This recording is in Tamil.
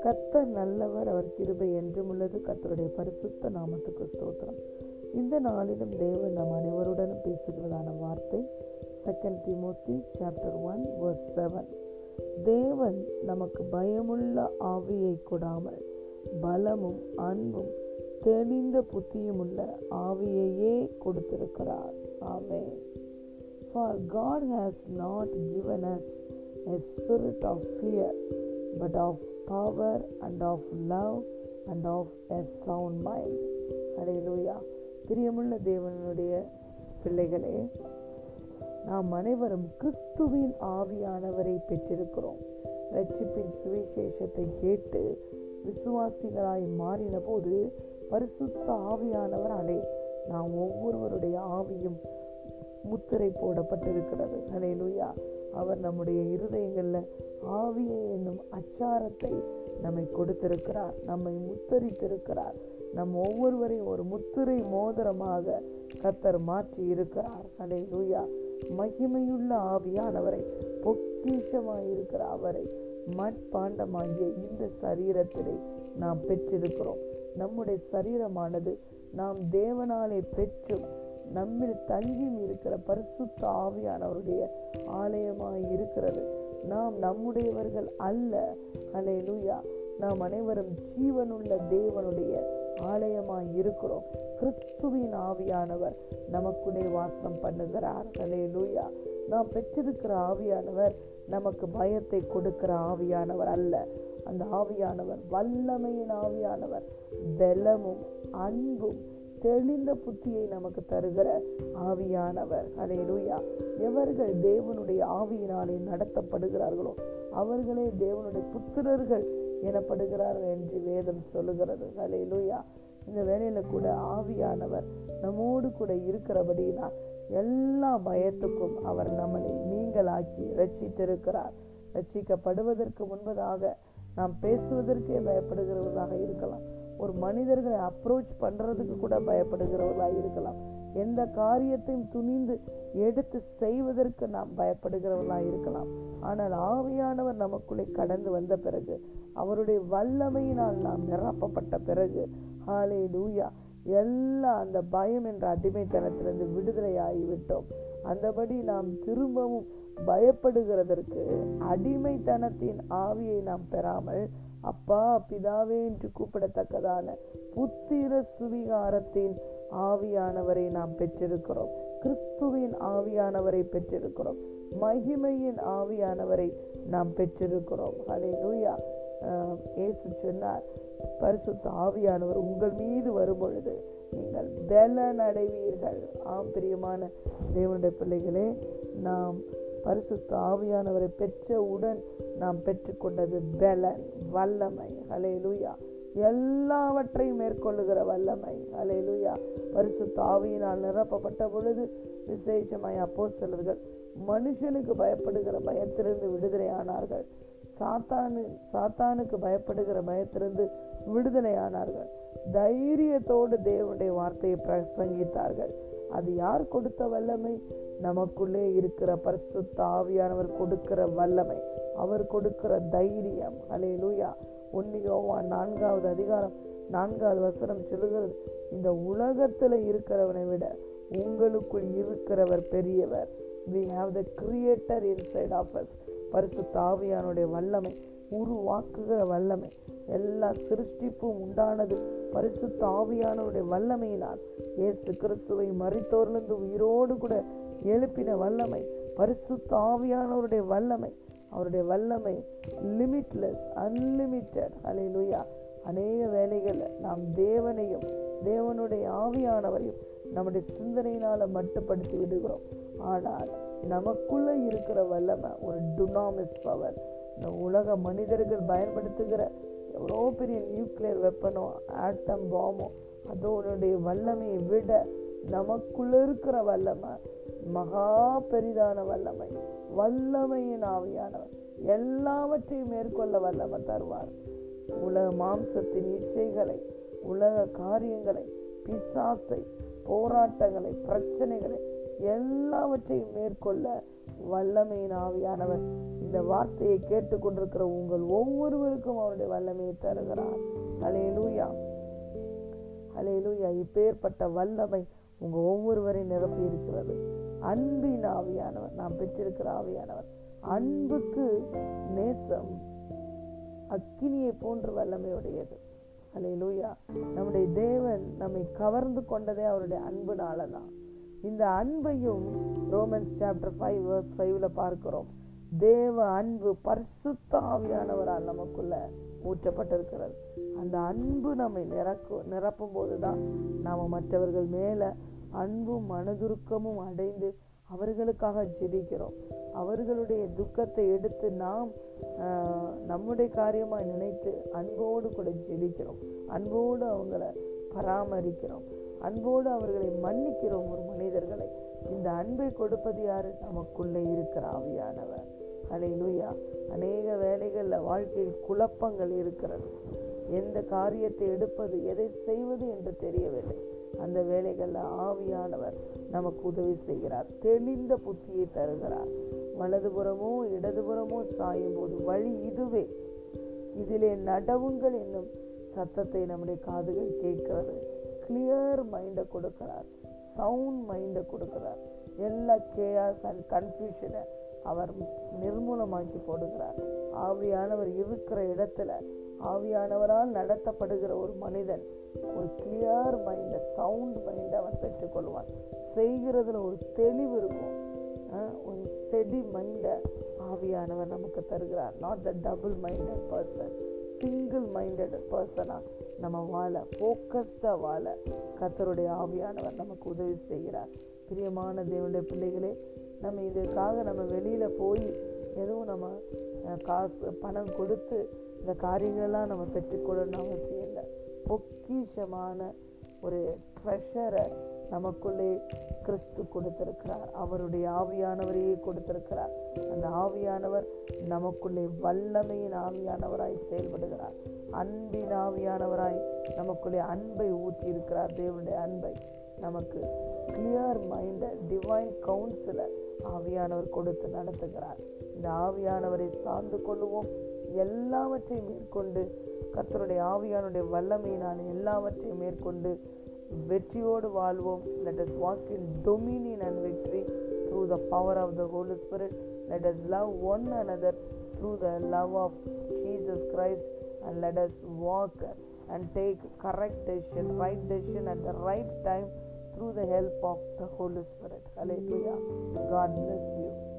கர்த்தர் நல்லவர் அவர் கிருபை என்றும் உள்ளது. கர்த்தருடைய பரிசுத்த நாமத்துக்கு ஸ்தோத்திரம். இந்த நாளிலும் தேவன் நம் அனைவருடனும் பேசுகிறதான வார்த்தை second Timothy chapter one verse seven தேவன் நமக்கு பயமுள்ள ஆவியை கொடாமல் பலமும் அன்பும் தெளிந்த புத்தியும் உள்ள ஆவியையே கொடுத்திருக்கிறார். Amen for God has not given us a spirit of fear, but of power and of love and of a sound mind அடையிலூயா பிரியமுள்ள தேவனுடைய பிள்ளைகளே நாம் அனைவரும் கிறிஸ்துவின் ஆவியானவரை பெற்றிருக்கிறோம். ரட்சிப்பின் சுவிசேஷத்தை கேட்டு விசுவாசிகளாய் மாறின போது பரிசுத்த ஆவியானவர் அடே நாம் ஒவ்வொருவருடைய ஆவியும் முத்திரை போடப்பட்டிருக்கிறது. அலையலுயா அவர் நம்முடைய இருதயங்களில் ஆவியை என்னும் அச்சாரத்தை நம்மை கொடுத்திருக்கிறார். நம்மை முத்தரித்திருக்கிறார். நம் ஒவ்வொருவரையும் ஒரு முத்திரை மோதிரமாக கத்தர் மாற்றி இருக்கிறார் அலை லூயா மகிமையுள்ள ஆவியானவரை பொக்கிஷமாயிருக்கிற அவரை மட்பாண்டமாகிய இந்த சரீரத்திலே நாம் பெற்றிருக்கிறோம். நம்முடைய சரீரமானது நாம் தேவனாலே பெற்றும் நம்மில் தங்கியும் இருக்கிற பரிசுத்த ஆவியானவருடைய ஆலயமாக இருக்கிறது. நாம் நம்முடையவர்கள் அல்ல. அலே லூயா நாம் அனைவரும் ஜீவனுள்ள தேவனுடைய ஆலயமாய் இருக்கிறோம். கிறிஸ்துவின் ஆவியானவர் நமக்குள்ளே வாசம் பண்ணுகிறார். அலே லூயா நாம் பெற்றிருக்கிற ஆவியானவர் நமக்கு பயத்தை கொடுக்கிற ஆவியானவர் அல்ல. அந்த ஆவியானவர் வல்லமையின் ஆவியானவர். பலமும் அன்பும் தெளிந்த புத்தியை நமக்கு தருகிற ஆவியானவர். அலையலூயா எவர்கள் தேவனுடைய ஆவியினாலே நடத்தப்படுகிறார்களோ அவர்களே தேவனுடைய புத்திரர்கள் எனப்படுகிறார்கள் என்று வேதம் சொல்லுகிறது. அலையலூயா இந்த வேலையில கூட ஆவியானவர் நம்மோடு கூட இருக்கிறபடியினால் எல்லா பயத்துக்கும் அவர் நம்மளை நீங்களாக்கி ரட்சித்திருக்கிறார் ரட்சிக்கப்படுவதற்கு முன்பதாக நாம் பேசுவதற்கே பயப்படுகிறவர்களாக இருக்கலாம். ஒரு மனிதர்களை அப்ரோச் பண்ணுறதுக்கு கூட பயப்படுகிறவர்களாக இருக்கலாம். எந்த காரியத்தையும் துணிந்து எடுத்து செய்வதற்கு நாம் பயப்படுகிறவர்களாக இருக்கலாம். ஆனால் ஆவியானவர் நமக்குள்ளே கடந்து வந்த பிறகு அவருடைய வல்லமையினால் நாம் நிரப்பப்பட்ட பிறகு ஹாலே லூயா எல்லா அந்த பயம் என்ற அடிமைத்தனத்திலிருந்து விடுதலையாகிவிட்டோம். அந்தபடி நாம் திரும்பவும் பயப்படுகிறதற்கு அடிமைத்தனத்தின் ஆவியை நாம் பெறாமல் அப்பா பிதாவே என்று கூப்பிடத்தக்கதான புத்திர சுவிகாரத்தின் ஆவியானவரை நாம் பெற்றிருக்கிறோம். கிறிஸ்துவின் ஆவியானவரை பெற்றிருக்கிறோம். மகிமையின் ஆவியானவரை நாம் பெற்றிருக்கிறோம். ஹலே லூயா ஏசு சொன்னார் பரிசுத்த ஆவியானவர் உங்கள் மீது வரும் பொழுது நீங்கள் பலன் அடைவீர்கள் ஆம் பிரியமான தேவனுடைய பிள்ளைகளே நாம் பரிசுத்த ஆவியானவரை பெற்றவுடன் நாம் பெற்றுக்கொண்டது பலன் வல்லமை. ஹலே லூயா எல்லாவற்றையும் மேற்கொள்ளுகிற வல்லமை. அலை லூயா பரிசுத்த ஆவியினால் நிரப்பப்பட்ட பொழுது விசேஷமாய் அப்போ சிலர்கள் மனுஷனுக்கு பயப்படுகிற பயத்திலிருந்து விடுதலை ஆனார்கள். சாத்தானு சாத்தானுக்கு பயப்படுகிற பயத்திலிருந்து விடுதலை ஆனார்கள். தைரியத்தோடு தேவனுடைய வார்த்தையை பிரசங்கித்தார்கள். அது யார் கொடுத்த வல்லமை? நமக்குள்ளே இருக்கிற பரிசுத்த ஆவியானவர் கொடுக்கிற வல்லமை. அவர் கொடுக்கிற தைரியம். அலே லூயா ஒன்னியோவா நான்காவது அதிகாரம் நான்காவது வசனம் சொல்லுகிறது இந்த உலகத்தில் இருக்கிறவனை விட உங்களுக்குள் இருக்கிறவர் பெரியவர். We have the creator inside of us பரிசு தாவியானுடைய வல்லமை. உருவாக்குகிற வல்லமை. எல்லா சிருஷ்டிப்பும் உண்டானது பரிசுத்த ஆவியானவருடைய வல்லமையினால். இயேசு கிறிஸ்துவை மறித்தோர்லிருந்து உயிரோடு கூட எழுப்பின வல்லமை பரிசுத்த ஆவியானவருடைய வல்லமை. அவருடைய வல்லமை லிமிட்லெஸ் அன்லிமிட்டெட் லுயா அநேக வேலைகளில் நாம் தேவனையும் தேவனுடைய ஆவியானவரையும் நம்முடைய சிந்தனையினால் மட்டுப்படுத்தி விடுகிறோம். ஆனால் நமக்குள்ளே இருக்கிற வல்லமை ஒரு டுனாமிஸ் பவர் இந்த உலக மனிதர்கள் பயன்படுத்துகிற எவ்வளோ பெரிய நியூக்ளியர் வெப்பனோ ஆட்டம் பாமோ அதோடைய வல்லமையை விட நமக்குள்ள இருக்கிற வல்லமை மகா பெரிதான வல்லமை. வல்லமையின் ஆவியானவர். எல்லாவற்றையும் மேற்கொள்ள வல்லமை தருவார். உலக மாம்சத்தின் இச்சைகளை உலக காரியங்களை பிசாசை போராட்டங்களை பிரச்சனைகளை எல்லாவற்றையும் மேற்கொள்ள வல்லமையின் ஆவியானவர். இந்த வார்த்தையை கேட்டுக்கொண்டிருக்கிற உங்கள் ஒவ்வொருவருக்கும் அவருடைய வல்லமையை தருகிறார். அலே லூயா இப்பேற்பட்ட வல்லமை உங்க ஒவ்வொருவரையும் நிரப்பி இருக்கிறது. அன்பின் ஆவியானவர் நாம் பெற்றிருக்கிற ஆவியானவர். அன்புக்கு நேசம் அக்கினியை போன்ற வல்லமையுடையது. அலே லூயா நம்முடைய தேவன் நம்மை கவர்ந்து கொண்டதே அவருடைய அன்புனால தான் இந்த அன்பையும் ரோமன்ஸ் சாப்டர் ஃபைவ் வர்ஸ் ஃபைவ்ல பார்க்கிறோம். தேவ அன்பு பரிசுத்தாவியானவரால் நமக்குள்ள ஊற்றப்பட்டிருக்கிறது. அந்த அன்பு நம்மை நிரக்கு நிரப்பும் போதுதான் நாம் மற்றவர்கள் மேலே அன்பும் மனதுருக்கமும் அடைந்து அவர்களுக்காக ஜெபிக்கிறோம். அவர்களுடைய துக்கத்தை எடுத்து நாம் நம்முடைய காரியமாக நினைத்து அன்போடு கூட ஜெபிக்கிறோம். அன்போடு அவங்கள பராமரிக்கிறோம். அன்போடு அவர்களை மன்னிக்கிறோம் ஒரு மனிதர்களை. இந்த அன்பை கொடுப்பது யாரு? நமக்குள்ளே இருக்கிற ஆவியானவர். அலையிலுயா அநேக வேலைகளில் வாழ்க்கையில் குழப்பங்கள் இருக்கிறது. எந்த காரியத்தை எடுப்பது எதை செய்வது என்று தெரியவில்லை. அந்த வேலைகளில் ஆவியானவர் நமக்கு உதவி செய்கிறார். தெளிந்த புத்தியை தருகிறார். வலதுபுறமோ இடதுபுறமோ சாயும் போது வழி இதுவே. இதிலே நடவுங்கள் என்னும் சத்தத்தை நம்முடைய காதுகள் கேட்கிறது. கிளியர் மைண்டை கொடுக்கிறார். சவுண்ட் மைண்டை கொடுக்கிறார். எல்லா கேஆஸ் அண்ட் கன்ஃபியூஷனை அவர் நிர்மூலமாக்கி போடுகிறார். ஆவியானவர் இருக்கிற இடத்துல ஆவியானவரால் நடத்தப்படுகிற ஒரு மனிதன் ஒரு கிளியர் மைண்ட சவுண்ட் மைண்டை அவன் பெற்றுக்கொள்வான். செய்கிறதுல ஒரு தெளிவு இருக்கும். ஒரு ஸ்டெடி மைண்டை ஆவியானவர் நமக்கு தருகிறார். Not the double minded person single minded பர்சனாக நம்ம வாழ ஃபோக்கஸ்டாக வாழ கத்தருடைய ஆவியானவர் நமக்கு உதவி செய்கிறார். பிரியமான தேவனுடைய பிள்ளைகளே நம்ம இதுக்காக நம்ம வெளியில் போய் எதுவும் நம்ம காசு பணம் கொடுத்து இந்த காரியங்கள்லாம் நம்ம பெற்றுக்கொள்ளணும்னு அவசியம் இல்லை. பொக்கிஷமான ஒரு ட்ரெஷரை நமக்குள்ளே கிறிஸ்து கொடுத்திருக்கிறார். அவருடைய ஆவியானவரையே கொடுத்திருக்கிறார். அந்த ஆவியானவர் நமக்குள்ளே வல்லமையின் ஆவியானவராய் செயல்படுகிறார். அன்பின் ஆவியானவராய் நமக்குள்ளே அன்பை ஊற்றி இருக்கிறார் தேவனுடைய அன்பை. நமக்கு கிளியர் மைண்டை டிவைன் கவுன்சிலர் ஆவியானவர் கொடுத்து நடத்துகிறார். இந்த ஆவியானவரை சார்ந்து கொள்ளுவோம். எல்லாவற்றையும் மேற்கொண்டு கர்த்தருடைய ஆவியானுடைய வல்லமையினால் எல்லாவற்றையும் மேற்கொண்டு வெற்றியோடு வாழ்வோம். Let us walk in dominion and victory through the power of the holy spirit let us love one another through the love of Jesus Christ and let us walk and take correct decision right decision at the right time through the help of the Holy Spirit. Hallelujah. God bless you.